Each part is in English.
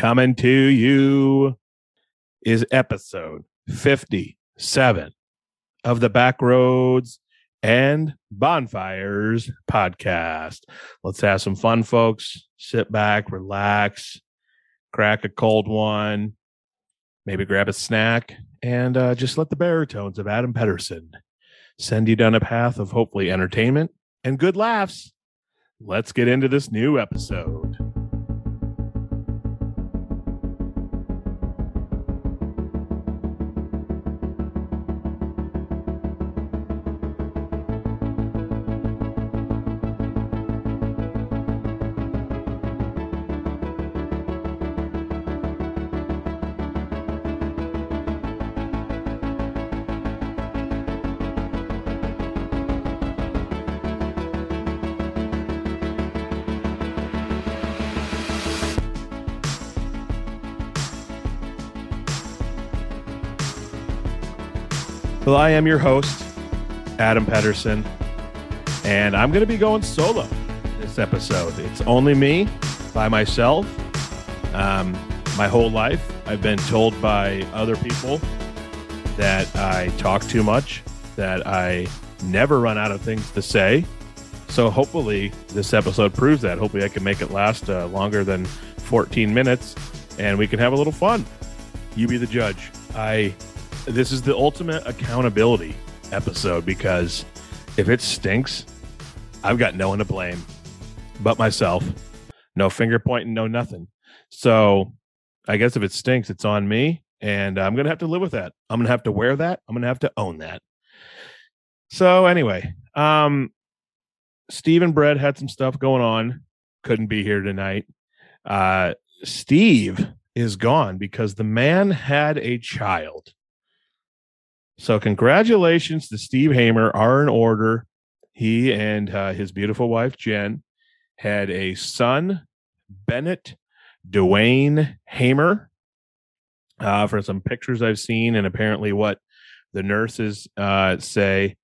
coming to you is episode 57 of the Backroads and Bonfires podcast. Let's have some fun, folks. Sit back, relax, crack a cold one, maybe grab a snack, and uh, just let the baritones of Adam Pedersen send you down a path of hopefully entertainment and good laughs. Let's get into this new episode. Well, I am your host, Adam Pedersen, and I'm going to be going solo this episode. It's only me by myself. Um, my whole life, I've been told by other people that I talk too much, that I never run out of things to say. So hopefully, this episode proves that. Hopefully, I can make it last uh, longer than 14 minutes and we can have a little fun. You be the judge. I this is the ultimate accountability episode because if it stinks, I've got no one to blame but myself. No finger pointing, no nothing. So I guess if it stinks, it's on me. And I'm going to have to live with that. I'm going to have to wear that. I'm going to have to own that. So anyway, um, Steve and Brett had some stuff going on. Couldn't be here tonight. Uh, Steve is gone because the man had a child. So, congratulations to Steve Hamer are in order. He and uh, his beautiful wife, Jen, had a son, Bennett Dwayne Hamer. Uh, for some pictures I've seen, and apparently what the nurses uh, say,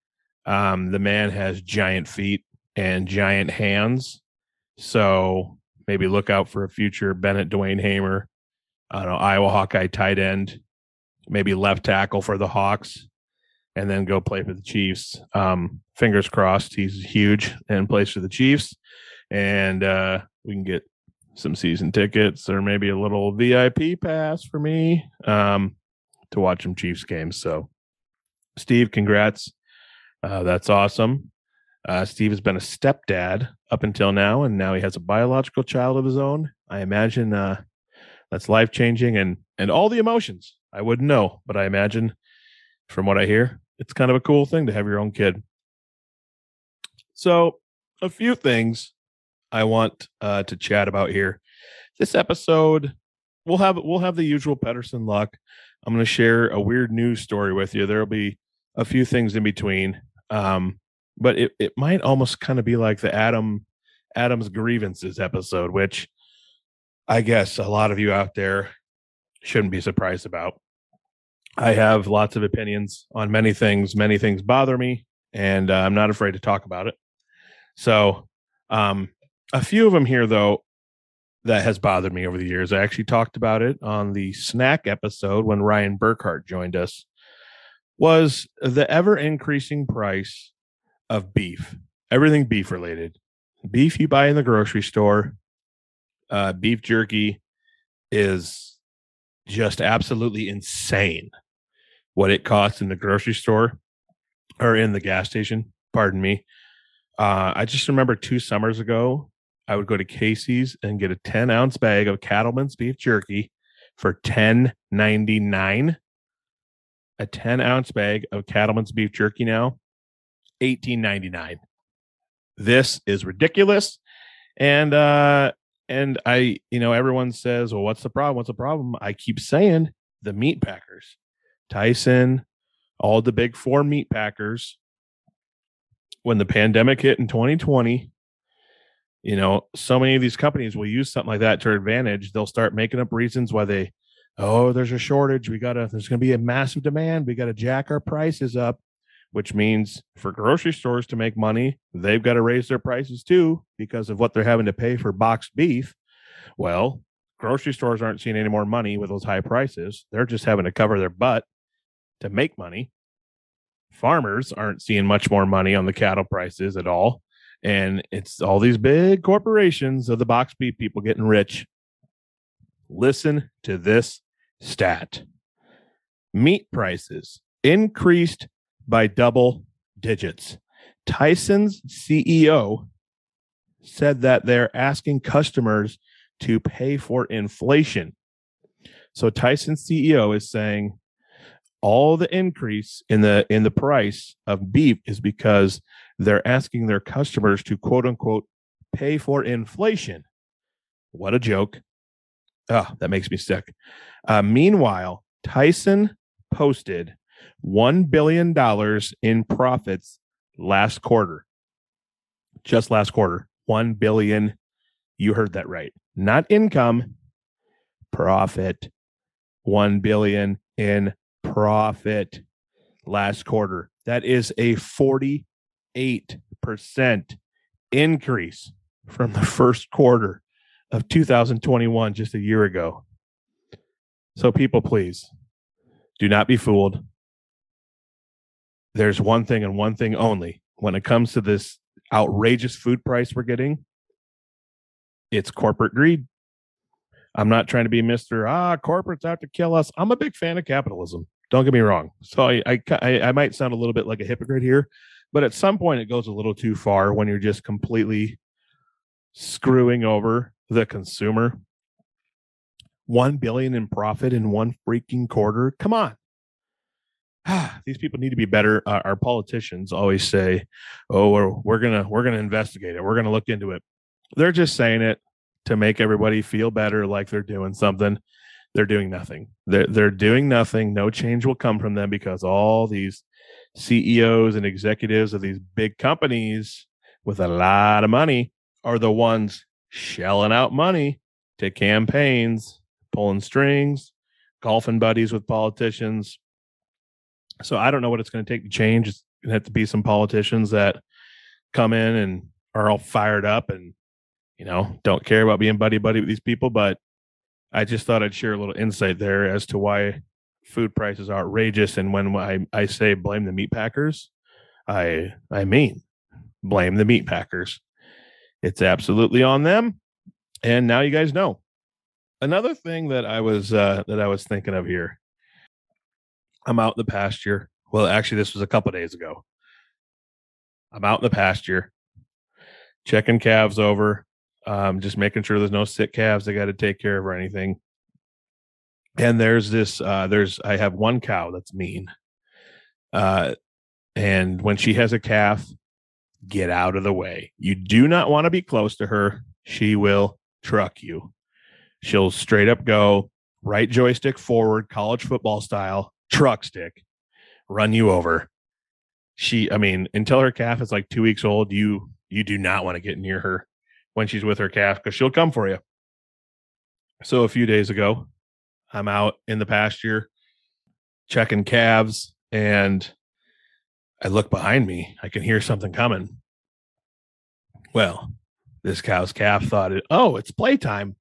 um, the man has giant feet and giant hands. So, maybe look out for a future Bennett Dwayne Hamer. I don't know, Iowa Hawkeye tight end maybe left tackle for the Hawks, and then go play for the Chiefs. Um, fingers crossed, he's huge and plays for the Chiefs, and uh, we can get some season tickets or maybe a little VIP pass for me um, to watch some Chiefs games. So, Steve, congrats. Uh, that's awesome. Uh, Steve has been a stepdad up until now, and now he has a biological child of his own. I imagine uh, that's life changing and and all the emotions I wouldn't know, but I imagine from what I hear, it's kind of a cool thing to have your own kid. So, a few things I want uh, to chat about here. This episode, we'll have we'll have the usual Pedersen luck. I'm going to share a weird news story with you. There'll be a few things in between, um, but it it might almost kind of be like the Adam Adam's grievances episode, which I guess a lot of you out there shouldn't be surprised about. I have lots of opinions on many things. Many things bother me, and uh, I'm not afraid to talk about it. So, um, a few of them here, though, that has bothered me over the years. I actually talked about it on the snack episode when Ryan Burkhart joined us. Was the ever increasing price of beef, everything beef related, beef you buy in the grocery store, uh, beef jerky is just absolutely insane what it costs in the grocery store or in the gas station. Pardon me. Uh, I just remember two summers ago, I would go to Casey's and get a 10 ounce bag of Cattleman's beef jerky for 10.99. A 10 ounce bag of Cattleman's beef jerky now, 18.99. This is ridiculous. And uh and I, you know, everyone says, "Well, what's the problem? What's the problem?" I keep saying the meat packers. Tyson, all the big four meat packers. When the pandemic hit in 2020, you know, so many of these companies will use something like that to their advantage. They'll start making up reasons why they, oh, there's a shortage. We got to, there's going to be a massive demand. We got to jack our prices up, which means for grocery stores to make money, they've got to raise their prices too because of what they're having to pay for boxed beef. Well, grocery stores aren't seeing any more money with those high prices. They're just having to cover their butt to make money. Farmers aren't seeing much more money on the cattle prices at all. And it's all these big corporations of the box beef people getting rich. Listen to this stat meat prices increased by double digits. Tyson's CEO said that they're asking customers to pay for inflation. So Tyson's CEO is saying all the increase in the in the price of beef is because they're asking their customers to quote unquote pay for inflation. What a joke. Oh, that makes me sick. Uh, meanwhile, Tyson posted $1 billion in profits last quarter. Just last quarter. 1 billion. You heard that right. Not income, profit. 1 billion in profit last quarter. That is a 48% increase from the first quarter of 2021 just a year ago. So people please do not be fooled. There's one thing and one thing only when it comes to this outrageous food price we're getting. It's corporate greed. I'm not trying to be Mr. Ah, corporates have to kill us. I'm a big fan of capitalism. Don't get me wrong. So I, I, I might sound a little bit like a hypocrite here, but at some point it goes a little too far when you're just completely screwing over the consumer. One billion in profit in one freaking quarter. Come on. These people need to be better. Uh, our politicians always say, "Oh, we're, we're gonna we're gonna investigate it. We're gonna look into it." They're just saying it to make everybody feel better, like they're doing something. They're doing nothing. They're they're doing nothing. No change will come from them because all these CEOs and executives of these big companies with a lot of money are the ones shelling out money to campaigns, pulling strings, golfing buddies with politicians. So I don't know what it's going to take to change. It's going to have to be some politicians that come in and are all fired up and you know don't care about being buddy buddy with these people. But I just thought I'd share a little insight there as to why food prices are outrageous. And when I, I say blame the meat packers, I I mean blame the meat packers. It's absolutely on them. And now you guys know. Another thing that I was uh, that I was thinking of here. I'm out in the pasture. Well, actually, this was a couple days ago. I'm out in the pasture, checking calves over, um, just making sure there's no sick calves I got to take care of or anything. And there's this, uh, there's I have one cow that's mean, uh, and when she has a calf, get out of the way. You do not want to be close to her. She will truck you. She'll straight up go right joystick forward, college football style, truck stick, run you over. She, I mean, until her calf is like two weeks old, you you do not want to get near her when she's with her calf because she'll come for you. So a few days ago, I'm out in the pasture checking calves and I look behind me. I can hear something coming. Well, this cow's calf thought, it, oh, it's playtime.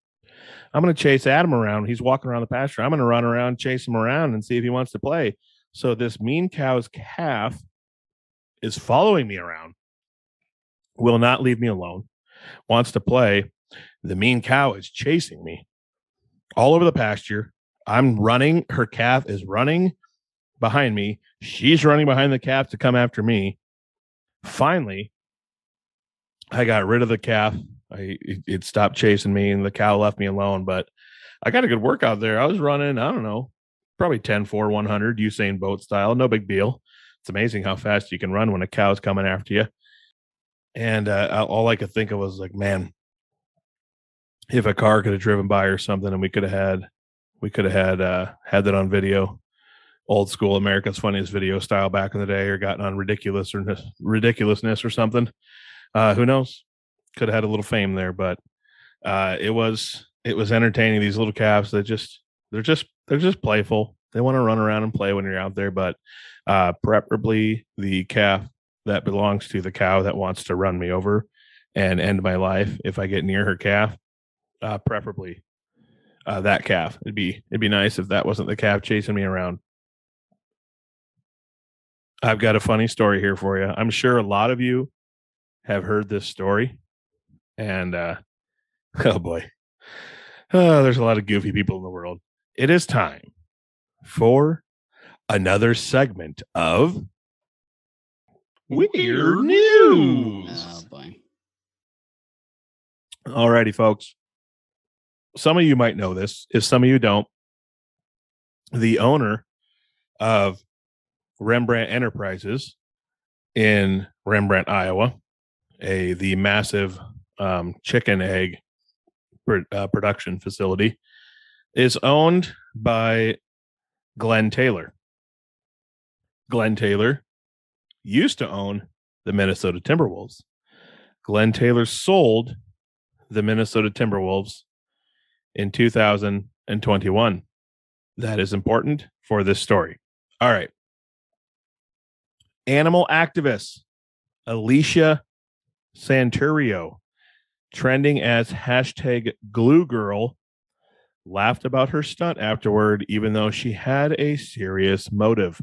I'm going to chase Adam around. He's walking around the pasture. I'm going to run around, chase him around, and see if he wants to play. So this mean cow's calf is following me around, will not leave me alone, wants to play. The mean cow is chasing me all over the pasture. I'm running. Her calf is running behind me. She's running behind the calf to come after me. Finally, I got rid of the calf. I it, stopped chasing me, and the cow left me alone. But I got a good workout there. I was running. I don't know, probably 10, 4, 100 Usain Bolt style. No big deal. It's amazing how fast you can run when a cow's coming after you. And uh, all I could think of was like, man, if a car could have driven by or something, and we could have had, we could have had uh, had that on video old school America's Funniest Video style back in the day, or gotten on ridiculous or ridiculousness or something. Uh, who knows? Could have had a little fame there, but uh, it was it was entertaining. These little calves that just they're just they're just playful. They want to run around and play when you're out there, but uh, preferably the calf that belongs to the cow that wants to run me over and end my life if I get near her calf. Uh, preferably, uh, that calf. It'd be it'd be nice if that wasn't the calf chasing me around. I've got a funny story here for you. I'm sure a lot of you have heard this story, and uh, oh boy, oh, there's a lot of goofy people in the world. It is time for another segment of Weird News. Oh boy. Alrighty, folks. Some of you might know this. If some of you don't, the owner of Rembrandt Enterprises in Rembrandt, Iowa, a the massive um, chicken egg pr- uh, production facility, is owned by Glenn Taylor. Glenn Taylor used to own the Minnesota Timberwolves. Glenn Taylor sold the Minnesota Timberwolves in 2021. That is important for this story. All right. Animal activist Alicia Santurio, trending as hashtag glue girl, laughed about her stunt afterward, even though she had a serious motive.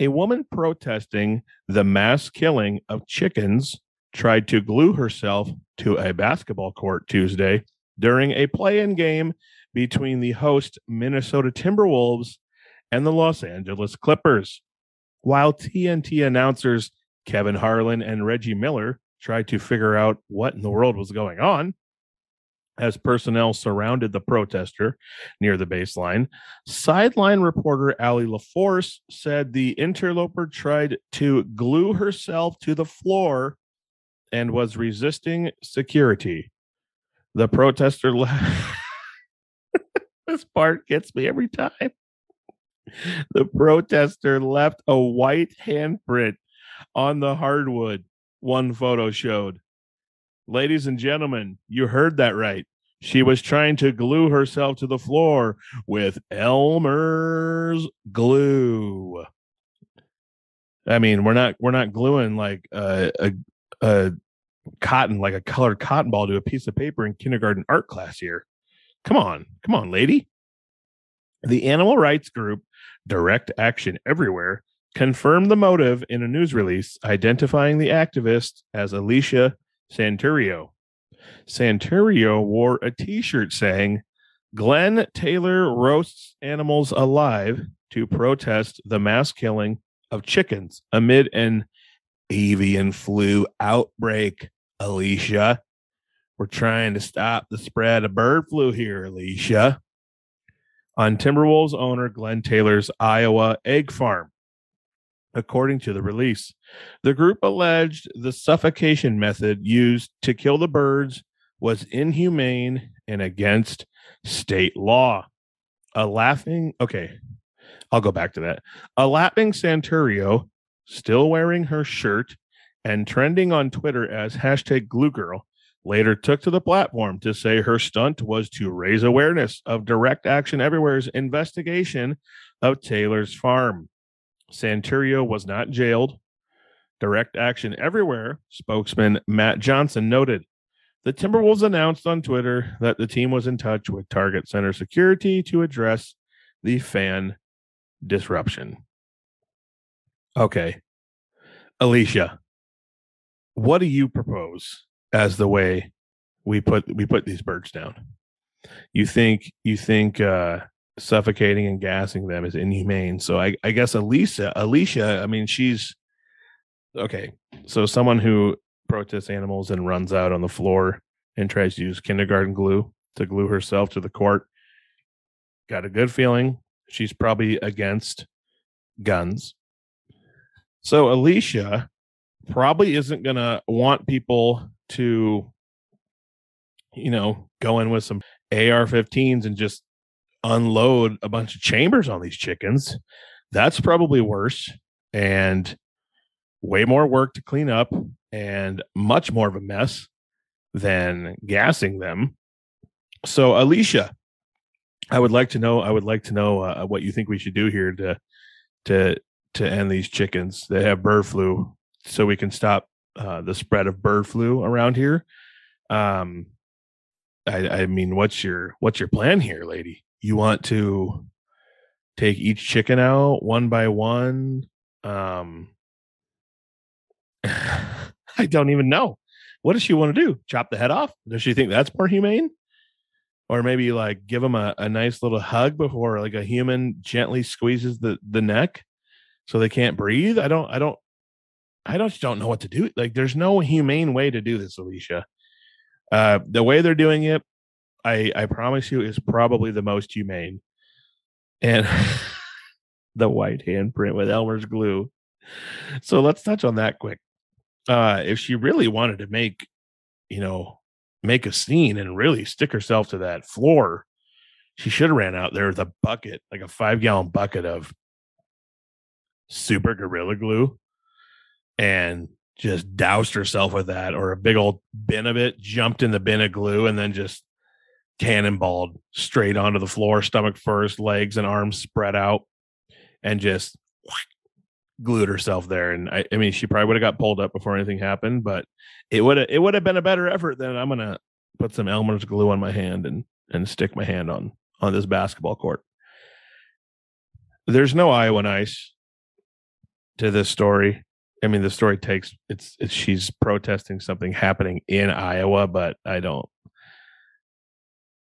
A woman protesting the mass killing of chickens tried to glue herself to a basketball court Tuesday during a play in game between the host Minnesota Timberwolves and the Los Angeles Clippers. While TNT announcers Kevin Harlan and Reggie Miller tried to figure out what in the world was going on, as personnel surrounded the protester near the baseline. Sideline reporter Allie LaForce said the interloper tried to glue herself to the floor and was resisting security. The protester left. this part gets me every time. The protester left a white handprint on the hardwood, one photo showed. Ladies and gentlemen, you heard that right. She was trying to glue herself to the floor with Elmer's glue. I mean, we're not we're not gluing like a, a, a cotton like a colored cotton ball to a piece of paper in kindergarten art class here. Come on, come on, lady. The animal rights group Direct Action Everywhere confirmed the motive in a news release identifying the activist as Alicia Santurio. Santurio wore a t shirt saying, Glenn Taylor roasts animals alive to protest the mass killing of chickens amid an avian flu outbreak. Alicia, we're trying to stop the spread of bird flu here, Alicia. On Timberwolves owner Glenn Taylor's Iowa egg farm. According to the release, the group alleged the suffocation method used to kill the birds was inhumane and against state law. A laughing, okay, I'll go back to that. A laughing Santurio, still wearing her shirt and trending on Twitter as hashtag glue girl, later took to the platform to say her stunt was to raise awareness of Direct Action Everywhere's investigation of Taylor's farm. Santurio was not jailed. Direct Action Everywhere spokesman Matt Johnson noted the Timberwolves announced on Twitter that the team was in touch with Target Center Security to address the fan disruption. Okay. Alicia, what do you propose as the way we put we put these birds down? You think you think uh suffocating and gassing them is inhumane. So I, I guess Alicia, Alicia, I mean, she's okay. So someone who protests animals and runs out on the floor and tries to use kindergarten glue to glue herself to the court. Got a good feeling she's probably against guns. So Alicia probably isn't going to want people to, you know, go in with some AR 15s and just unload a bunch of chambers on these chickens. That's probably worse and way more work to clean up and much more of a mess than gassing them. So, Alicia, I would like to know. I would like to know uh, what you think we should do here to to to end these chickens that have bird flu, so we can stop uh, the spread of bird flu around here. Um, I, I mean, what's your what's your plan here, lady? You want to take each chicken out one by one? Um, I don't even know. What does she want to do? Chop the head off? Does she think that's more humane? Or maybe like give them a, a nice little hug before like a human gently squeezes the the neck so they can't breathe. I don't I don't I don't don't know what to do. Like there's no humane way to do this, Alicia. Uh the way they're doing it, I I promise you is probably the most humane. And the white handprint with Elmer's glue. So let's touch on that quick. Uh if she really wanted to make, you know, make a scene and really stick herself to that floor, she should have ran out there with a bucket, like a five gallon bucket of super gorilla glue and just doused herself with that or a big old bin of it, jumped in the bin of glue and then just cannonballed straight onto the floor, stomach first, legs and arms spread out, and just glued herself there. And I, I mean, she probably would have got pulled up before anything happened, but it would it would have been a better effort than I'm gonna put some Elmer's glue on my hand and and stick my hand on on this basketball court. There's no Iowa nice to this story. I mean, the story takes it's, it's she's protesting something happening in Iowa, but I don't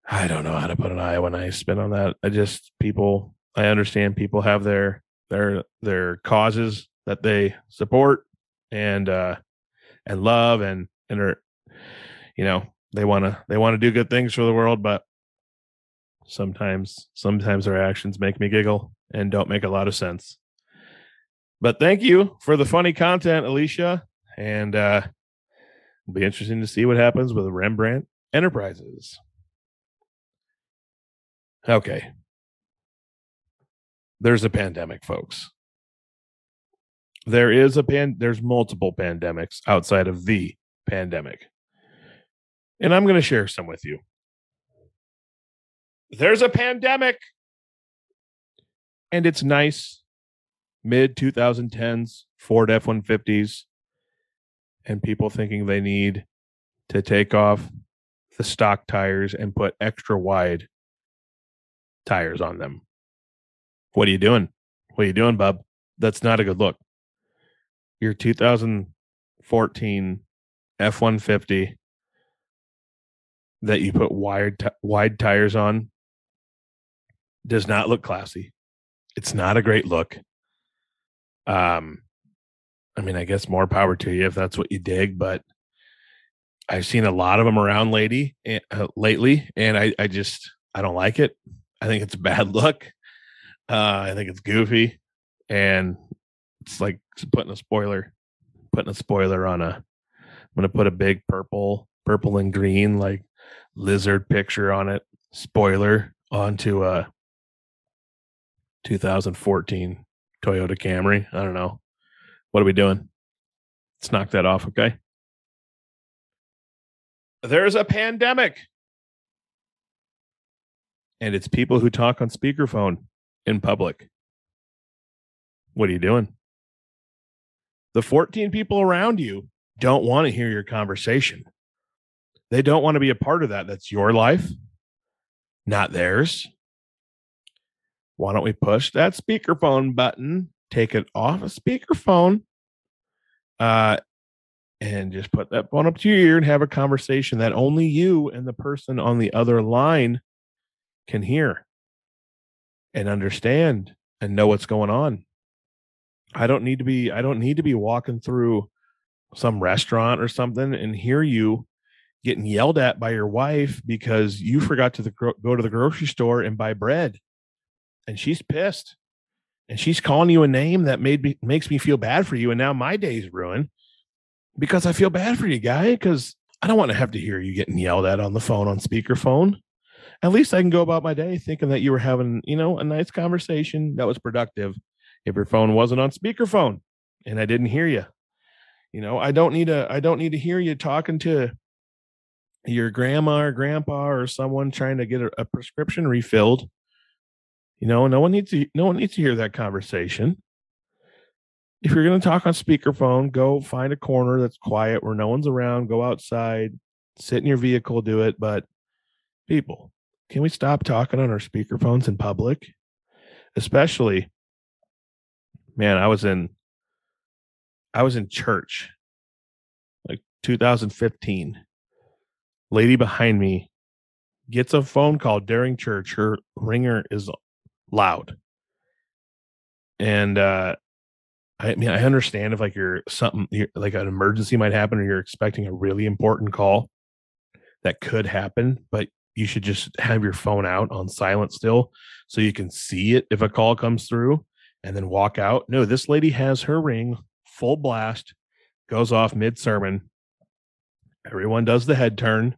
I don't know how to put an Iowa nice spin on that. I just people I understand people have their their their causes that they support and uh and love and and are you know they want to they want to do good things for the world but sometimes sometimes their actions make me giggle and don't make a lot of sense but thank you for the funny content, Alicia. And uh, it'll be interesting to see what happens with Rembrandt Enterprises. Okay. There's a pandemic, folks. There is a pan there's multiple pandemics outside of the pandemic. And I'm going to share some with you. There's a pandemic. And it's nice mid 2010s Ford F 150s and people thinking they need to take off the stock tires and put extra wide tires on them. What are you doing? What are you doing, bub? That's not a good look. Your 2014 F 150 that you put wide, t- wide tires on does not look classy. It's not a great look. Um, I mean, I guess more power to you if that's what you dig, but I've seen a lot of them around lady uh, lately, and I, I just I don't like it. I think it's a bad look. Uh, I think it's goofy, and it's like putting a spoiler, putting a spoiler on a. I'm gonna put a big purple, purple and green like lizard picture on it, spoiler onto a 2014 Toyota Camry. I don't know. What are we doing? Let's knock that off, okay? There's a pandemic. And it's people who talk on speakerphone in public. What are you doing? The 14 people around you don't want to hear your conversation. They don't want to be a part of that. That's your life, not theirs. Why don't we push that speakerphone button, take it off a speakerphone, uh, and just put that phone up to your ear and have a conversation that only you and the person on the other line can hear and understand and know what's going on. I don't need to be I don't need to be walking through some restaurant or something and hear you getting yelled at by your wife because you forgot to the, go to the grocery store and buy bread and she's pissed and she's calling you a name that made me makes me feel bad for you and now my day's ruined because i feel bad for you guy because i don't want to have to hear you getting yelled at on the phone on speakerphone at least i can go about my day thinking that you were having you know a nice conversation that was productive. If your phone wasn't on speakerphone and i didn't hear you you know i don't need a i don't need to hear you talking to your grandma or grandpa or someone trying to get a, a prescription refilled. You know, no one needs to no one needs to hear that conversation. If you're going to talk on speakerphone, go find a corner that's quiet where no one's around, go outside, sit in your vehicle, do it, but people, can we stop talking on our speakerphones in public? Especially, man, I was in I was in church like 2015. Lady behind me gets a phone call during church. Her ringer is loud. And uh I mean, I understand if like you're something you're, like an emergency might happen or you're expecting a really important call that could happen, but you should just have your phone out on silent still so you can see it if a call comes through and then walk out. No, this lady has her ring full blast, goes off mid sermon. Everyone does the head turn.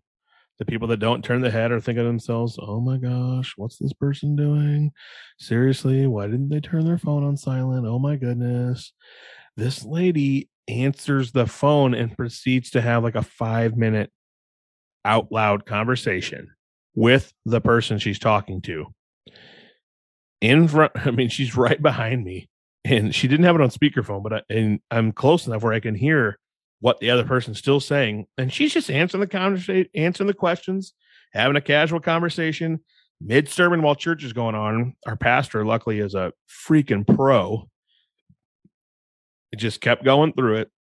The people that don't turn the head are thinking to themselves, oh my gosh, what's this person doing? Seriously, why didn't they turn their phone on silent? Oh my goodness. This lady answers the phone and proceeds to have like a five minute out loud conversation with the person she's talking to. In front, I mean, she's right behind me and she didn't have it on speakerphone, but I, and I'm close enough where I can hear what the other person's still saying, and she's just answering the conversation, answering the questions, having a casual conversation mid sermon while church is going on. Our pastor, luckily, is a freaking pro. It just kept going through it.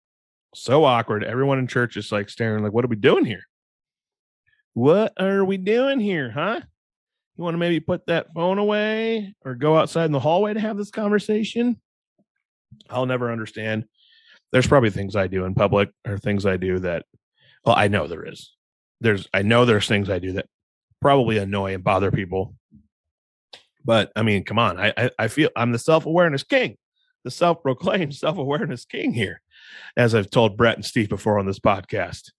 So awkward. Everyone in church is like staring, like, what are we doing here? What are we doing here, huh? You want to maybe put that phone away or go outside in the hallway to have this conversation? I'll never understand there's probably things I do in public or things I do that, well, I know there is. There's, I know there's things I do that probably annoy and bother people. But I mean, come on, I, I, I feel I'm the self awareness king, the self proclaimed self awareness king here, as I've told Brett and Steve before on this podcast.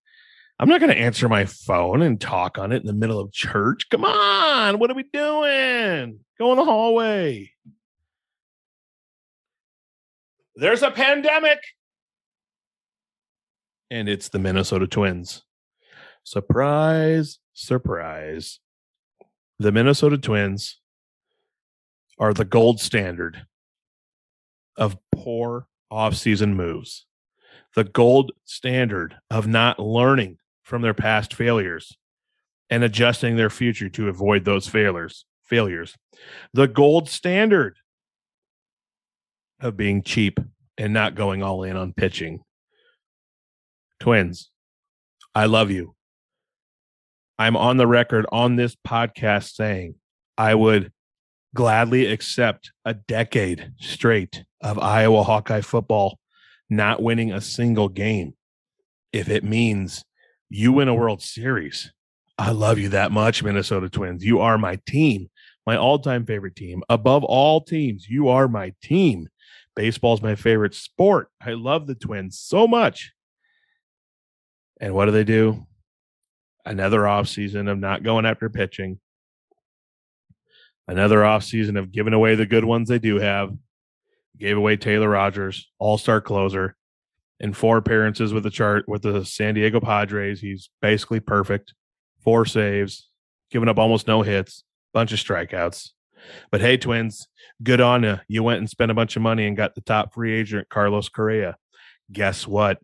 I'm not going to answer my phone and talk on it in the middle of church. Come on, what are we doing? Go in the hallway. There's a pandemic and it's the Minnesota Twins. Surprise, surprise. The Minnesota Twins are the gold standard of poor offseason moves, the gold standard of not learning from their past failures and adjusting their future to avoid those failures failures the gold standard of being cheap and not going all in on pitching Twins, I love you. I'm on the record on this podcast saying I would gladly accept a decade straight of Iowa Hawkeye football not winning a single game if it means you win a World Series. I love you that much, Minnesota Twins. You are my team, my all time favorite team. Above all teams, you are my team. Baseball's my favorite sport. I love the Twins so much. And what do they do? Another offseason of not going after pitching. Another offseason of giving away the good ones they do have. Gave away Taylor Rogers, all-star closer, in four appearances with the chart with the San Diego Padres. He's basically perfect. Four saves, giving up almost no hits, bunch of strikeouts. But hey, Twins, good on you. You went and spent a bunch of money and got the top free agent, Carlos Correa. Guess what?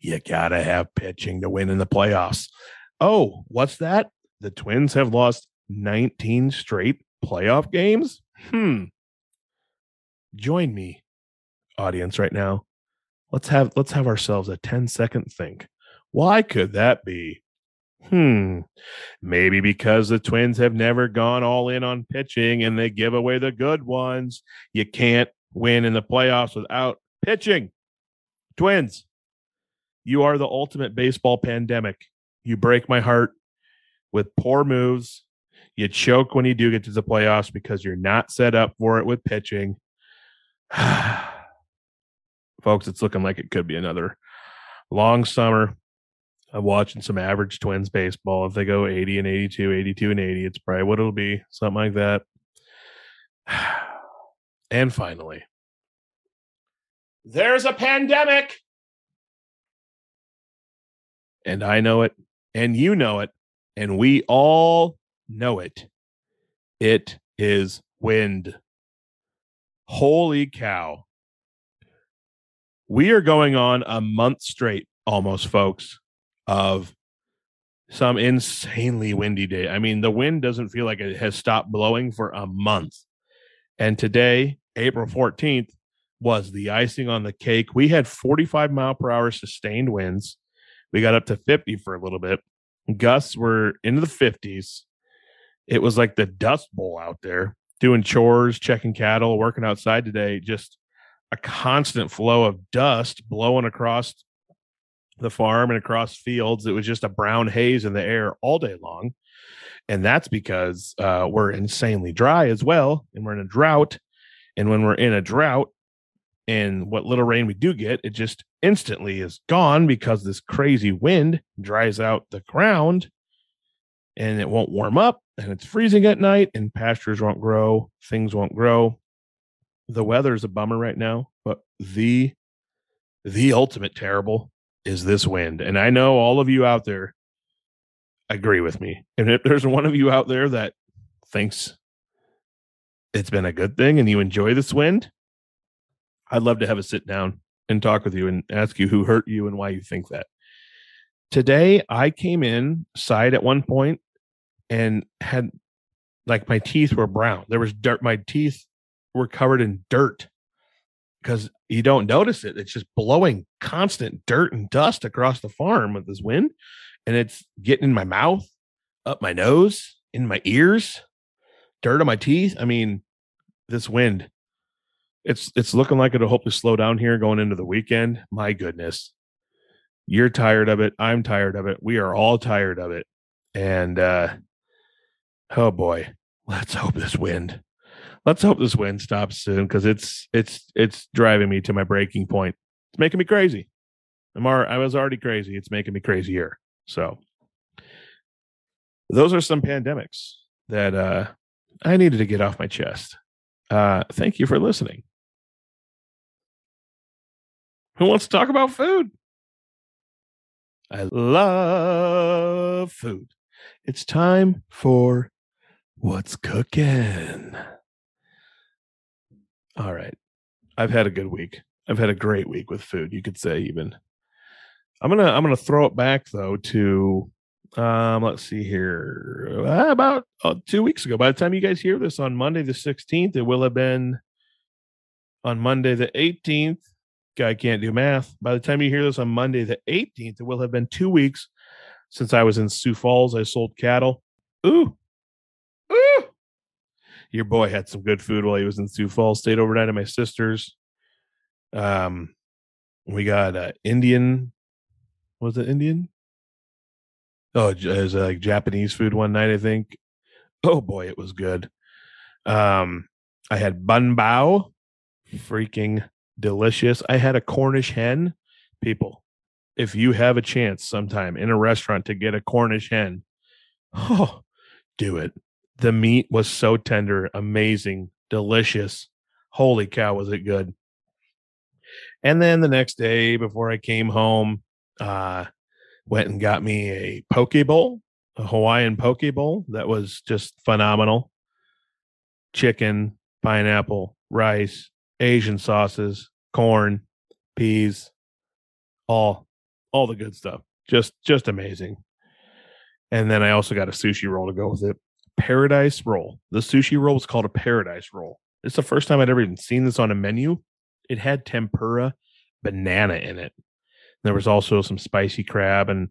You got to have pitching to win in the playoffs. Oh, what's that? The Twins have lost 19 straight playoff games? Hmm. Join me, audience, right now. Let's have let's have ourselves a 10 second think. Why could that be? Hmm. Maybe because the Twins have never gone all in on pitching and they give away the good ones. You can't win in the playoffs without pitching. Twins, you are the ultimate baseball pandemic. You break my heart with poor moves. You choke when you do get to the playoffs because you're not set up for it with pitching. Folks, it's looking like it could be another long summer of watching some average twins baseball. If they go 80 and 82, 82 and 80, it's probably what it'll be, something like that. And finally, there's a pandemic and I know it, and you know it, and we all know it. It is wind. Holy cow. We are going on a month straight, almost, folks, of some insanely windy day. I mean, the wind doesn't feel like it has stopped blowing for a month. And today, April 14th, was the icing on the cake. We had 45 mile per hour sustained winds. We got up to 50 for a little bit. Gusts were into the 50s. It was like the dust bowl out there, doing chores, checking cattle, working outside today. Just a constant flow of dust blowing across the farm and across fields. It was just a brown haze in the air all day long. And that's because uh, we're insanely dry as well. And we're in a drought. And when we're in a drought, and what little rain we do get, it just instantly is gone because this crazy wind dries out the ground and it won't warm up and it's freezing at night and pastures won't grow, things won't grow. The weather is a bummer right now, but the the ultimate terrible is this wind. And I know all of you out there agree with me. And if there's one of you out there that thinks it's been a good thing and you enjoy this wind, I'd love to have a sit down and talk with you and ask you who hurt you and why you think that. Today, I came in side at one point and had like my teeth were brown. There was dirt. My teeth were covered in dirt because you don't notice it. It's just blowing constant dirt and dust across the farm with this wind. And it's getting in my mouth, up my nose, in my ears, dirt on my teeth. I mean, this wind it's it's looking like it'll hopefully slow down here going into the weekend. My goodness. You're tired of it. I'm tired of it. We are all tired of it. And uh oh boy, let's hope this wind. Let's hope this wind stops soon because it's it's it's driving me to my breaking point. It's making me crazy. I'm I was already crazy. It's making me crazier. So those are some pandemics that uh I needed to get off my chest. Uh thank you for listening. Who wants to talk about food? I love food. It's time for what's cooking. All right. I've had a good week. I've had a great week with food, you could say even. I'm to I'm to throw it back though to um let's see here. Uh, about uh, 2 weeks ago. By the time you guys hear this on Monday the 16th, it will have been on Monday the 18th guy can't do math. By the time you hear this on Monday, the 18th, it will have been two weeks since I was in Sioux Falls. I sold cattle. Ooh, ooh. Your boy had some good food while he was in Sioux Falls. Stayed overnight at my sister's. Um, we got uh, Indian. Was it Indian? Oh, it was uh, like Japanese food one night, I think. Oh boy, it was good. Um, I had bun bao, freaking delicious. I had a Cornish hen. People, if you have a chance sometime in a restaurant to get a Cornish hen, oh, do it. The meat was so tender, amazing, delicious. Holy cow, was it good. And then the next day before I came home, uh went and got me a poke bowl, a Hawaiian poke bowl that was just phenomenal. Chicken, pineapple, rice, Asian sauces, corn, peas, all all the good stuff. Just just amazing. And then I also got a sushi roll to go with it. Paradise roll. The sushi roll was called a paradise roll. It's the first time I'd ever even seen this on a menu. It had tempura banana in it. There was also some spicy crab and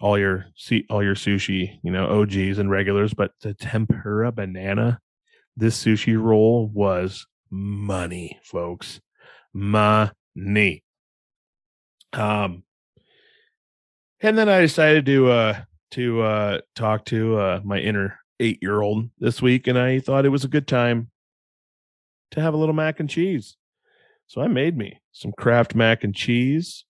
all your all your sushi, you know, OGs and regulars, but the tempura banana, this sushi roll was money, folks. Money. Um, and then I decided to uh to uh talk to uh my inner eight year old this week, and I thought it was a good time to have a little mac and cheese. So I made me some Kraft mac and cheese.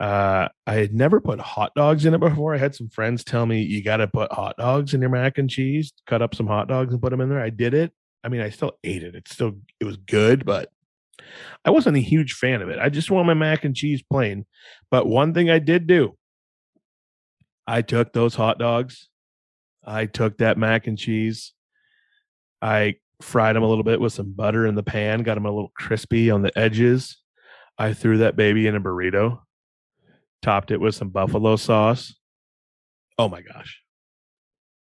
Uh, I had never put hot dogs in it before. I had some friends tell me you got to put hot dogs in your mac and cheese. Cut up some hot dogs and put them in there. I did it. I mean, I still ate it. It's still it was good, but I wasn't a huge fan of it. I just want my mac and cheese plain. But one thing I did do, I took those hot dogs, I took that mac and cheese, I fried them a little bit with some butter in the pan, got them a little crispy on the edges. I threw that baby in a burrito, topped it with some buffalo sauce, Oh my gosh.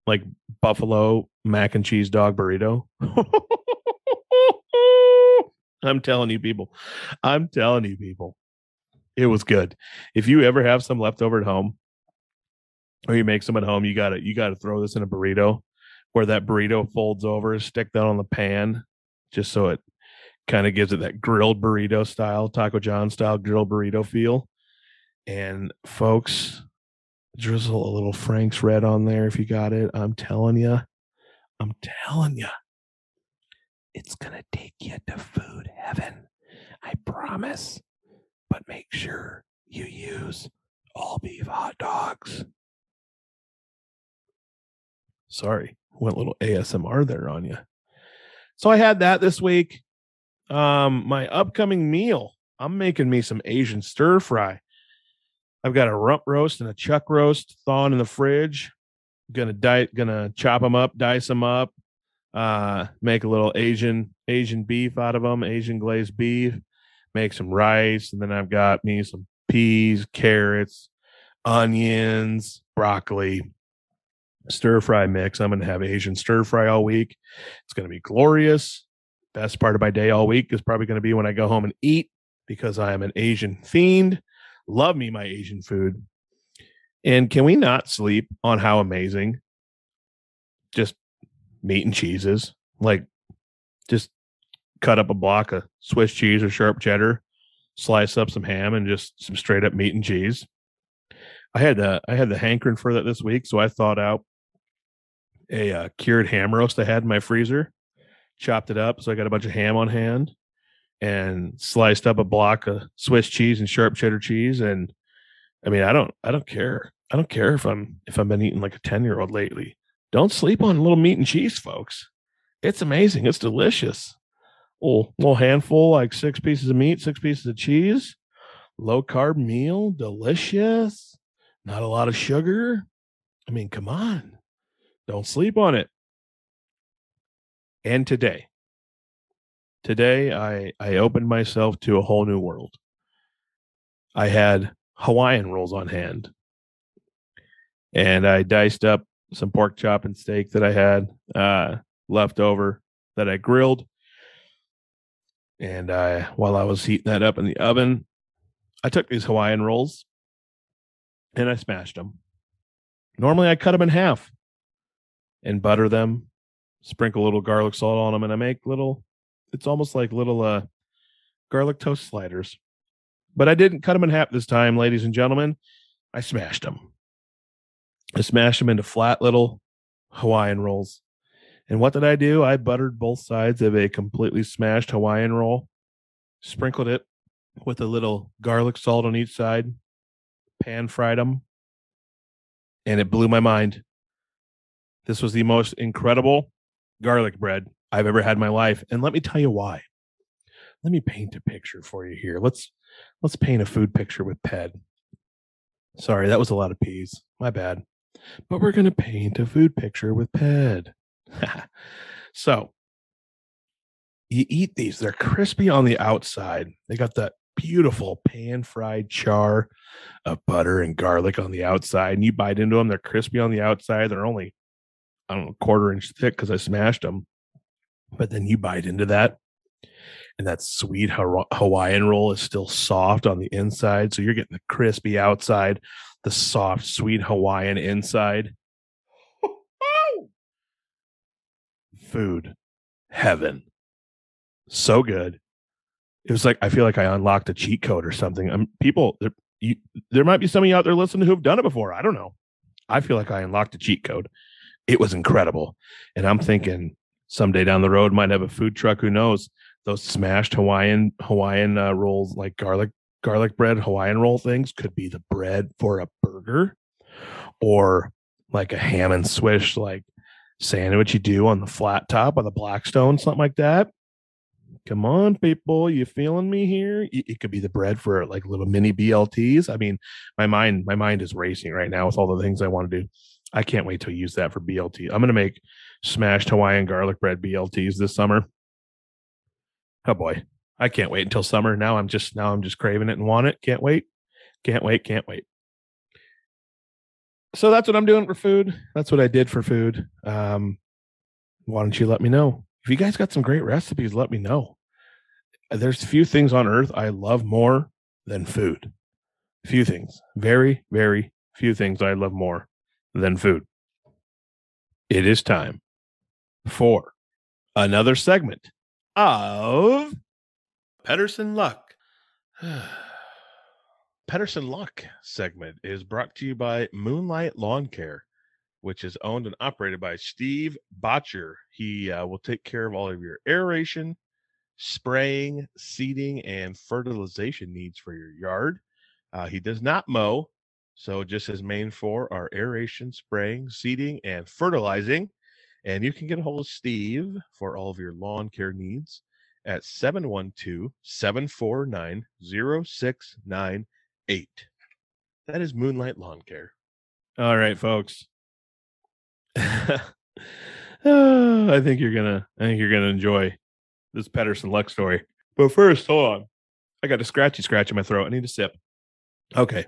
Like buffalo mac and cheese dog burrito. I'm telling you, people. I'm telling you, people. It was good. If you ever have some left over at home, or you make some at home, you gotta you gotta throw this in a burrito where that burrito folds over, stick that on the pan, just so it kind of gives it that grilled burrito style, Taco John style grilled burrito feel. And folks, drizzle a little Frank's red on there if you got it. I'm telling you, I'm telling you, it's to take you to food heaven. I promise. But make sure you use all beef hot dogs. Sorry, went a little ASMR there on you. So I had that this week. Um, my upcoming meal, I'm making me some Asian stir fry. I've got a rump roast and a chuck roast thawing in the fridge. Gonna dice, gonna chop them up, dice them up, uh, make a little Asian Asian beef out of them, Asian glazed beef. Make some rice, and then I've got me some peas, carrots, onions, broccoli, stir fry mix. I'm gonna have Asian stir fry all week. It's gonna be glorious. Best part of my day all week is probably gonna be when I go home and eat because I am an Asian fiend. Love me my Asian food. And can we not sleep on how amazing just meat and cheeses? Like just cut up a block of Swiss cheese or sharp cheddar, slice up some ham and just some straight up meat and cheese. I had the I had the hankering for that this week, so I thought out a uh, cured ham roast I had in my freezer, chopped it up, so I got a bunch of ham on hand, and sliced up a block of Swiss cheese and sharp cheddar cheese. And I mean, I don't, I don't care. I don't care if I'm if I've been eating like a ten year old lately. Don't sleep on a little meat and cheese, folks. It's amazing. It's delicious. Little little handful, like six pieces of meat, six pieces of cheese. Low carb meal, delicious. Not a lot of sugar. I mean, come on. Don't sleep on it. And today, today I I opened myself to a whole new world. I had Hawaiian rolls on hand. And I diced up some pork chop and steak that I had uh, left over that I grilled. And I while I was heating that up in the oven, I took these Hawaiian rolls and I smashed them. Normally I cut them in half and butter them, sprinkle a little garlic salt on them, and I make little it's almost like little uh garlic toast sliders. But I didn't cut them in half this time, ladies and gentlemen. I smashed them. I smashed them into flat little Hawaiian rolls. And what did I do? I buttered both sides of a completely smashed Hawaiian roll, sprinkled it with a little garlic salt on each side, pan fried them, and it blew my mind. This was the most incredible garlic bread I've ever had in my life. And let me tell you why. Let me paint a picture for you here. Let's let's paint a food picture with Ped. Sorry, that was a lot of peas. My bad. But we're gonna paint a food picture with Ped. so you eat these, they're crispy on the outside. They got that beautiful pan fried char of butter and garlic on the outside. And you bite into them, they're crispy on the outside. They're only, I don't know, quarter inch thick because I smashed them but then you bite into that and that sweet Hawaiian roll is still soft on the inside. So you're getting the crispy outside, the soft, sweet Hawaiian inside. Food, heaven. So good. It was like, I feel like I unlocked a cheat code or something. I'm people, there, you, there might be some of you out there listening who've done it before. I don't know. I feel like I unlocked a cheat code. It was incredible. And I'm thinking, someday down the road might have a food truck. Who knows? Those smashed Hawaiian Hawaiian uh, rolls, like garlic garlic bread Hawaiian roll things, could be the bread for a burger, or like a ham and swish like sandwich you do on the flat top of the Blackstone, something like that. Come on, people, you feeling me here? It could be the bread for like little mini BLTs. I mean, my mind, my mind is racing right now with all the things I want to do. I can't wait to use that for BLT. I'm going to make smashed Hawaiian garlic bread BLTs this summer. Oh boy, I can't wait until summer. Now I'm just now I'm just craving it and want it. Can't wait. Can't wait. Can't wait. so that's what I'm doing for food. That's what I did for food. Um, why don't you let me know if you guys got some great recipes? Let me know. There's few things on earth I love more than food. Few things, very, very few things I love more than food. It is time for another segment of Pedersen Luck. Pedersen Luck segment is brought to you by Moonlight Lawn Care, which is owned and operated by Steve Botcher. He uh, will take care of all of your aeration, spraying, seeding, and fertilization needs for your yard. Uh, he does not mow, so just as main four are aeration, spraying, seeding, and fertilizing. And you can get a hold of Steve for all of your lawn care needs at 712 749 0698. That is Moonlight Lawn Care. All right, folks. I think you're gonna I think you're gonna enjoy this Pedersen Luck story. But first, hold on. I got a scratchy scratch in my throat. I need a sip. Okay.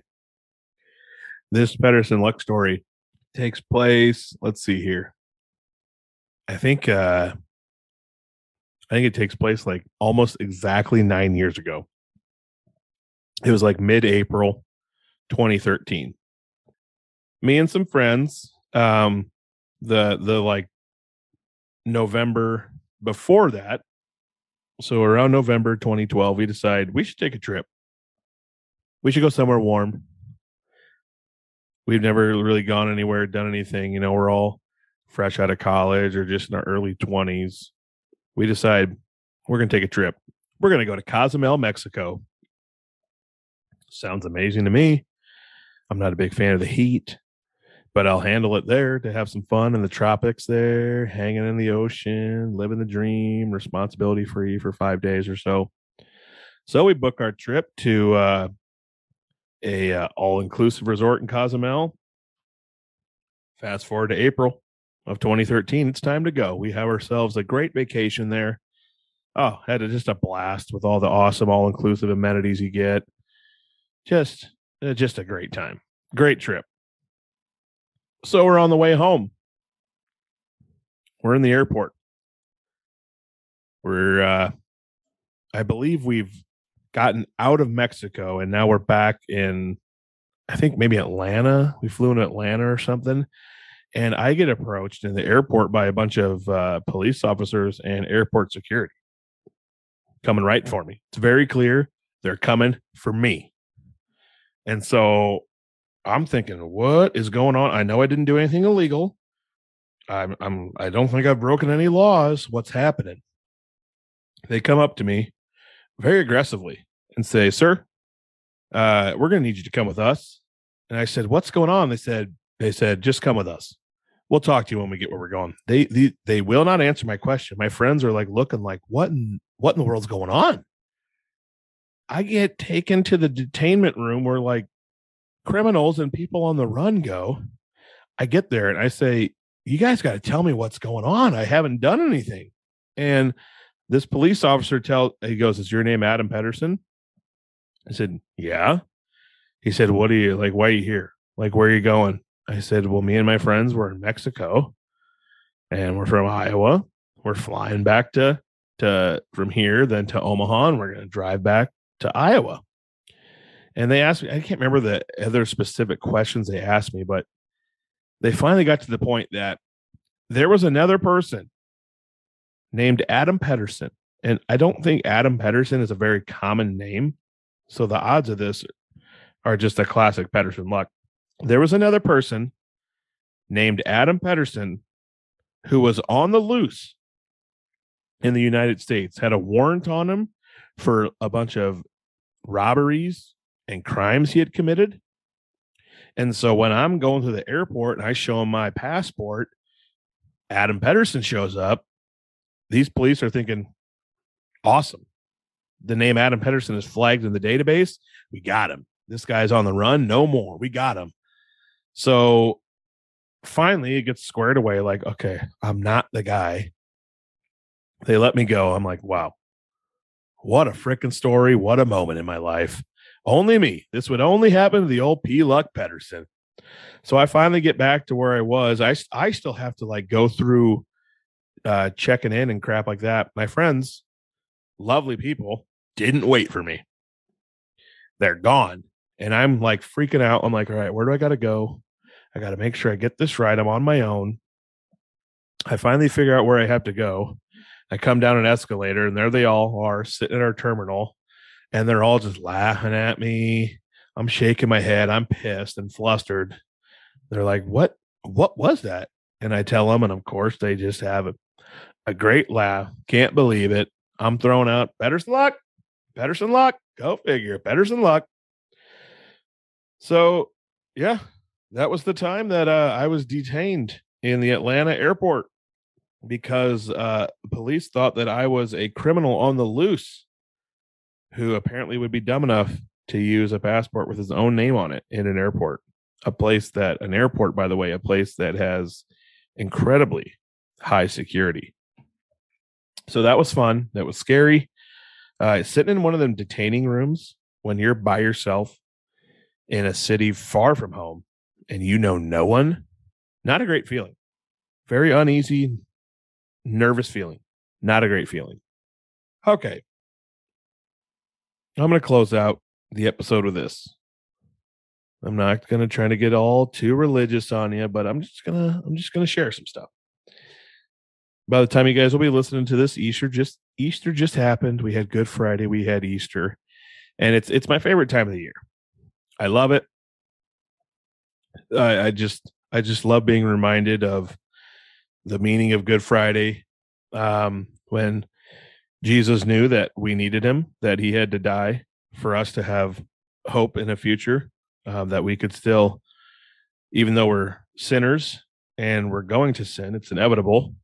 This Pedersen Luck story takes place. Let's see here. I think uh I think it takes place like almost exactly nine years ago. It was like mid April 2013. Me and some friends, um, the the like November before that, so around November 2012, we decide we should take a trip. We should go somewhere warm. We've never really gone anywhere, done anything. You know, we're all fresh out of college or just in our early 20s, we decide we're going to take a trip. We're going to go to Cozumel, Mexico. Sounds amazing to me. I'm not a big fan of the heat, but I'll handle it there to have some fun in the tropics there, hanging in the ocean, living the dream, responsibility free for five days or so. So we book our trip to uh, a uh, all inclusive resort in Cozumel. Fast forward to April of 2013. It's time to go. We have ourselves a great vacation there. Oh, had a, just a blast with all the awesome all inclusive amenities you get. Just, uh, just a great time. Great trip. So we're on the way home. We're in the airport. We're, uh, I believe we've gotten out of Mexico and now we're back in, I think maybe Atlanta. We flew in Atlanta or something and I get approached in the airport by a bunch of uh, police officers and airport security coming right for me. It's very clear they're coming for me. And so I'm thinking, what is going on? I know I didn't do anything illegal. I'm, I'm I don't think I've broken any laws. What's happening? They come up to me very aggressively and say, "Sir, uh, we're going to need you to come with us." And I said, "What's going on?" They said, "They said just come with us." we'll talk to you when we get where we're going. They, they they will not answer my question. My friends are like looking like what in what in the world's going on? I get taken to the detainment room where like criminals and people on the run go. I get there and I say, "You guys got to tell me what's going on. I haven't done anything." And this police officer tell he goes, "Is your name Adam Pedersen?" I said, "Yeah." He said, "What are you like? Why are you here? Like, where are you going?" I said, Well, me and my friends were in Mexico and we're from Iowa. We're flying back to to from here, then to Omaha, and we're gonna drive back to Iowa. And they asked me, I can't remember the other specific questions they asked me, but they finally got to the point that there was another person named Adam Pedersen. And I don't think Adam Pedersen is a very common name. So the odds of this are just a classic Pedersen luck there was another person named Adam Pedersen who was on the loose in the United States, had a warrant on him for a bunch of robberies and crimes he had committed. And so when I'm going to the airport and I show him my passport, Adam Pedersen shows up. These police are thinking, awesome. The name Adam Pedersen is flagged in the database. We got him. This guy's on the run. No more. We got him. So finally it gets squared away like, okay, I'm not the guy. They let me go. I'm like, wow, what a freaking story. What a moment in my life. Only me. This would only happen to the old P. Luck Pedersen. So I finally get back to where I was. I I still have to like go through uh checking in and crap like that. My friends, lovely people, didn't wait for me. They're gone. And I'm like freaking out. I'm like, all right, where do I got to go? I got to make sure I get this right. I'm on my own. I finally figure out where I have to go. I come down an escalator and there they all are sitting at our terminal and they're all just laughing at me. I'm shaking my head. I'm pissed and flustered. They're like, "What? What was that?" And I tell them, and of course, they just have a, a great laugh. Can't believe it. I'm throwing out Pedersen luck, Pedersen luck. Go figure, Pedersen luck. So, yeah, that was the time that uh, I was detained in the Atlanta airport because uh, police thought that I was a criminal on the loose who apparently would be dumb enough to use a passport with his own name on it in an airport. A place that, an airport, by the way, a place that has incredibly high security. So that was fun. That was scary. Uh, sitting in one of them detaining rooms when you're by yourself in a city far from home and you know no one, not a great feeling. Very uneasy, nervous feeling. Not a great feeling. Okay. I'm going to close out the episode with this. I'm not going to try to get all too religious on you, but I'm just going to I'm just going to share some stuff. By the time you guys will be listening to this, Easter just Easter just happened. We had Good Friday, we had Easter, and it's it's my favorite time of the year. I love it. I, I just I just love being reminded of the meaning of Good Friday um, when Jesus knew that we needed him, that he had to die for us to have hope in a future, um, that we could still, even though we're sinners and we're going to sin, it's inevitable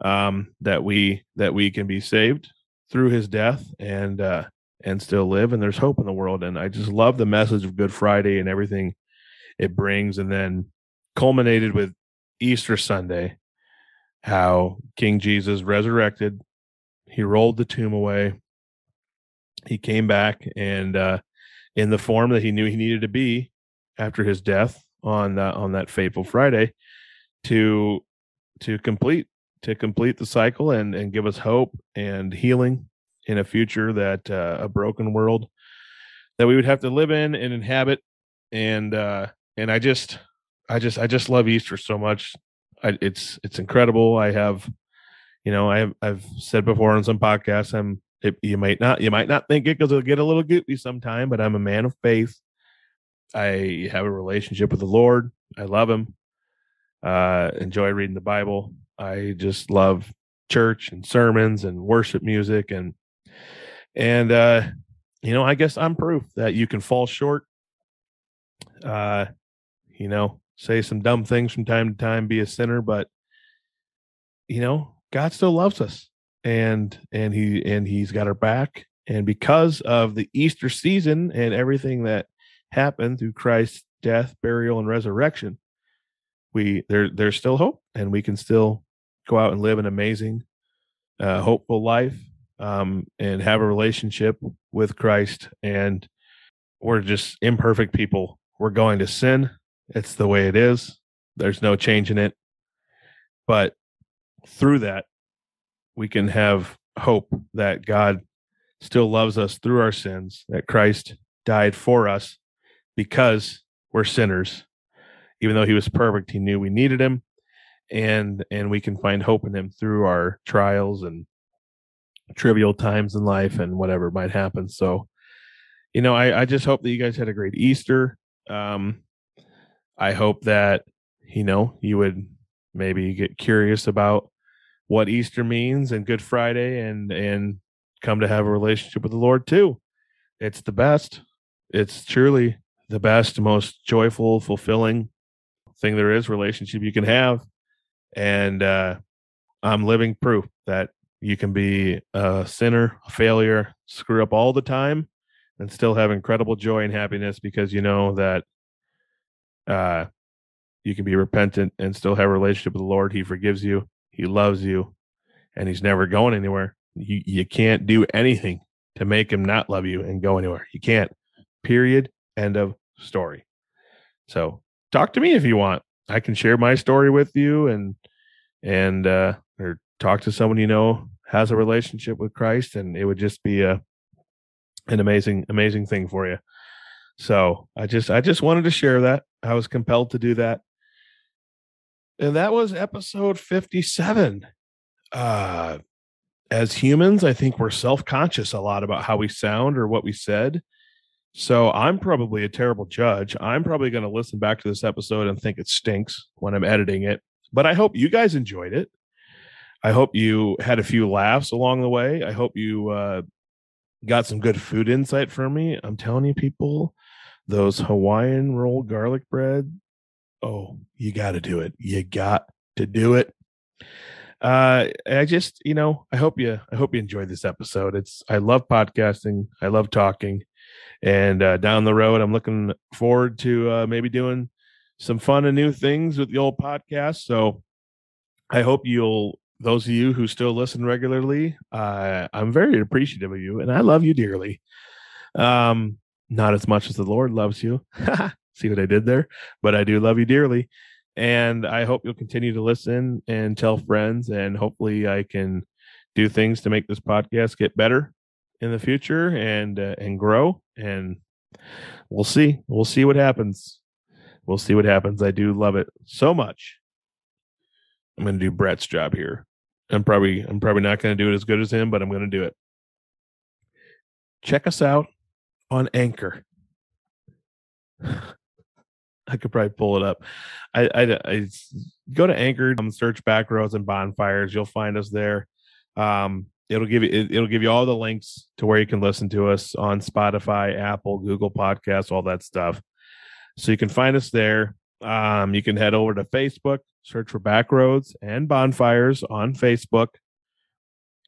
um, that we that we can be saved through his death and uh, and still live. And there's hope in the world. And I just love the message of Good Friday and everything it brings. And then culminated with Easter Sunday, how King Jesus resurrected, he rolled the tomb away, he came back, and uh, in the form that he knew he needed to be after his death on uh, on that fateful Friday, to to complete to complete the cycle and and give us hope and healing in a future that uh, a broken world that we would have to live in and inhabit. And uh and i just i just i just love easter so much. I, it's it's incredible. I have you know i have i've said before on some podcasts i'm it, you might not you might not think it because it'll get a little goopy sometime but i'm a man of faith. I have a relationship with the lord. I love him. Uh enjoy reading the bible i just love church and sermons and worship music and and uh you know i guess i'm proof that you can fall short uh you know say some dumb things from time to time be a sinner but you know god still loves us and and he and he's got our back. And because of the easter season and everything that happened through christ's death burial and resurrection we there there's still hope and we can still go out and live an amazing uh, hopeful life um, and have a relationship with Christ. And we're just imperfect people. We're going to sin. It's the way it is. There's no changing it. But through that, we can have hope that God still loves us through our sins, that Christ died for us because we're sinners. Even though he was perfect, he knew we needed him and and we can find hope in him through our trials and trivial times in life and whatever might happen. So, you know, I, I just hope that you guys had a great Easter. Um, I hope that, you know, you would maybe get curious about what Easter means and Good Friday and, and come to have a relationship with the Lord too. It's the best. It's truly the best, most joyful, fulfilling thing there is relationship you can have. And, uh, I'm living proof that you can be a sinner, a failure, screw up all the time, and still have incredible joy and happiness because you know that uh, you can be repentant and still have a relationship with the Lord. He forgives you, He loves you, and He's never going anywhere. You you can't do anything to make Him not love you and go anywhere. You can't. Period. End of story. So talk to me if you want. I can share my story with you and and uh or talk to someone you know has a relationship with Christ and it would just be a an amazing amazing thing for you. So, I just I just wanted to share that. I was compelled to do that. And that was episode 57. Uh as humans, I think we're self-conscious a lot about how we sound or what we said. So I'm probably a terrible judge. I'm probably going to listen back to this episode and think it stinks when I'm editing it. But I hope you guys enjoyed it. I hope you had a few laughs along the way. I hope you uh, got some good food insight from me. I'm telling you, people, those Hawaiian roll garlic bread. Oh, you got to do it. You got to do it. Uh, I just, you know, I hope you, I hope you enjoyed this episode. It's, I love podcasting. I love talking and uh, down the road, I'm looking forward to uh, maybe doing some fun and new things with the old podcast. So I hope you'll, those of you who still listen regularly, uh, I'm very appreciative of you and I love you dearly. Um, not as much as the Lord loves you. See what I did there? But I do love you dearly. And I hope you'll continue to listen and tell friends. And hopefully, I can do things to make this podcast get better in the future and uh, and grow and we'll see. We'll see what happens. We'll see what happens. I do love it so much. I'm to do brett's job here. I'm probably i'm probably not to do it as good as him but i'm to do it. Check us out on anchor. I could probably pull it up. I i, I go to anchor search backroads and bonfires. You'll find us there. Um it'll give you it, will give you all the links to where you can listen to us on Spotify, Apple, Google Podcasts, all that stuff. So you can find us there. Um, you can head over to Facebook, search for Backroads and Bonfires on Facebook.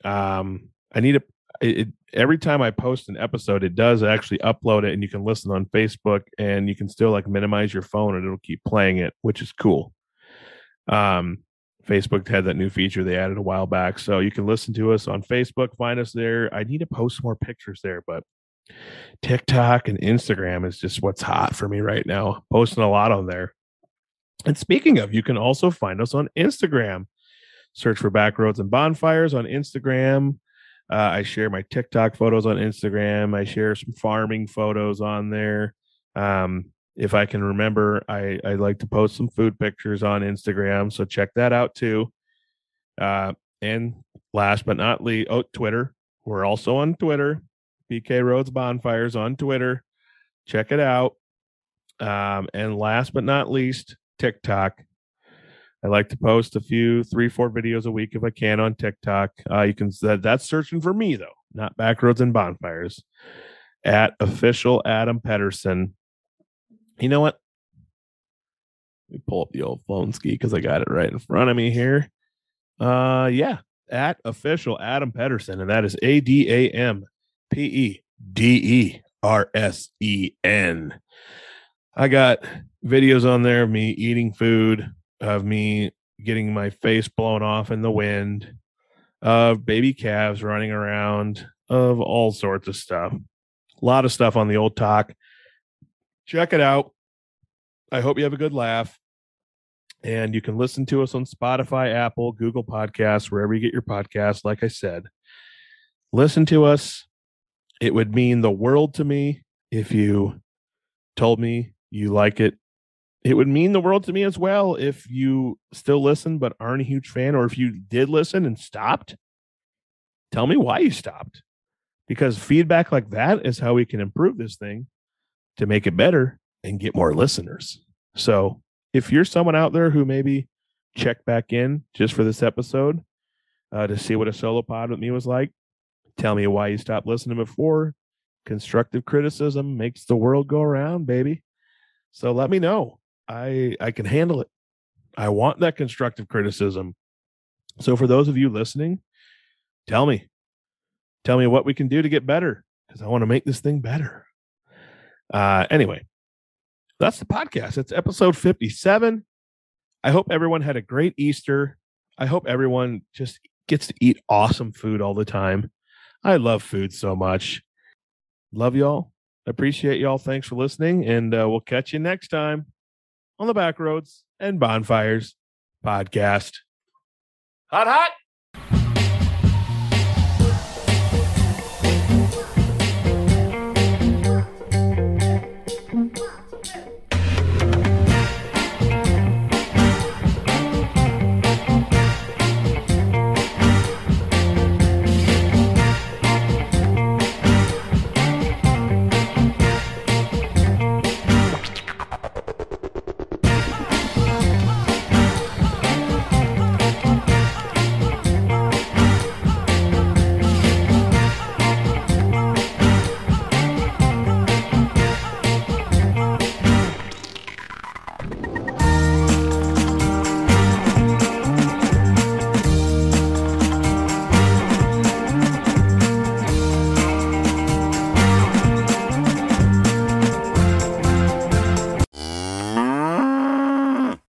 Um, I need a it, every time I post an episode, it does actually upload it, and you can listen on Facebook, and you can still like minimize your phone, and it'll keep playing it, which is cool. Um, Facebook had that new feature they added a while back. So you can listen to us on Facebook, find us there. I need to post more pictures there, but TikTok and Instagram is just what's hot for me right now. Posting a lot on there. And speaking of, you can also find us on Instagram. Search for Backroads and Bonfires on Instagram. Uh, I share my TikTok photos on Instagram. I share some farming photos on there. Um, if I can remember, I, I like to post some food pictures on Instagram. So check that out too. Uh, and last but not least, oh, Twitter. We're also on Twitter. BK Roads Bonfires on Twitter. Check it out. Um, and last but not least, TikTok. I like to post a few, three, four videos a week if I can on TikTok. Uh, you can that, that's searching for me though, not Backroads and Bonfires. At official Adam Pedersen you know what? Let me pull up the old phone ski because I got it right in front of me here. Uh, yeah, at official Adam Pedersen, and that is A D A M P E D E R S E N. I got videos on there of me eating food, of me getting my face blown off in the wind, of baby calves running around, of all sorts of stuff. A lot of stuff on the old talk check it out. I hope you have a good laugh. And you can listen to us on Spotify, Apple, Google Podcasts, wherever you get your podcasts. Like I said, listen to us. It would mean the world to me if you told me you like it. It would mean the world to me as well if you still listen but aren't a huge fan, or if you did listen and stopped. Tell me why you stopped. Because feedback like that is how we can improve this thing to make it better and get more listeners. So if you're someone out there who maybe check back in just for this episode uh, to see what a solo pod with me was like, tell me why you stopped listening before. Constructive criticism makes the world go around, baby. So let me know. I I can handle it. I want that constructive criticism. So for those of you listening, tell me. Tell me what we can do to get better because I want to make this thing better. Uh, anyway, that's the podcast. It's episode 57. I hope everyone had a great Easter. I hope everyone just gets to eat awesome food all the time. I love food so much. Love y'all. Appreciate y'all. Thanks for listening, and uh, we'll catch you next time. on the Back Roads and Bonfires podcast. Hot, hot.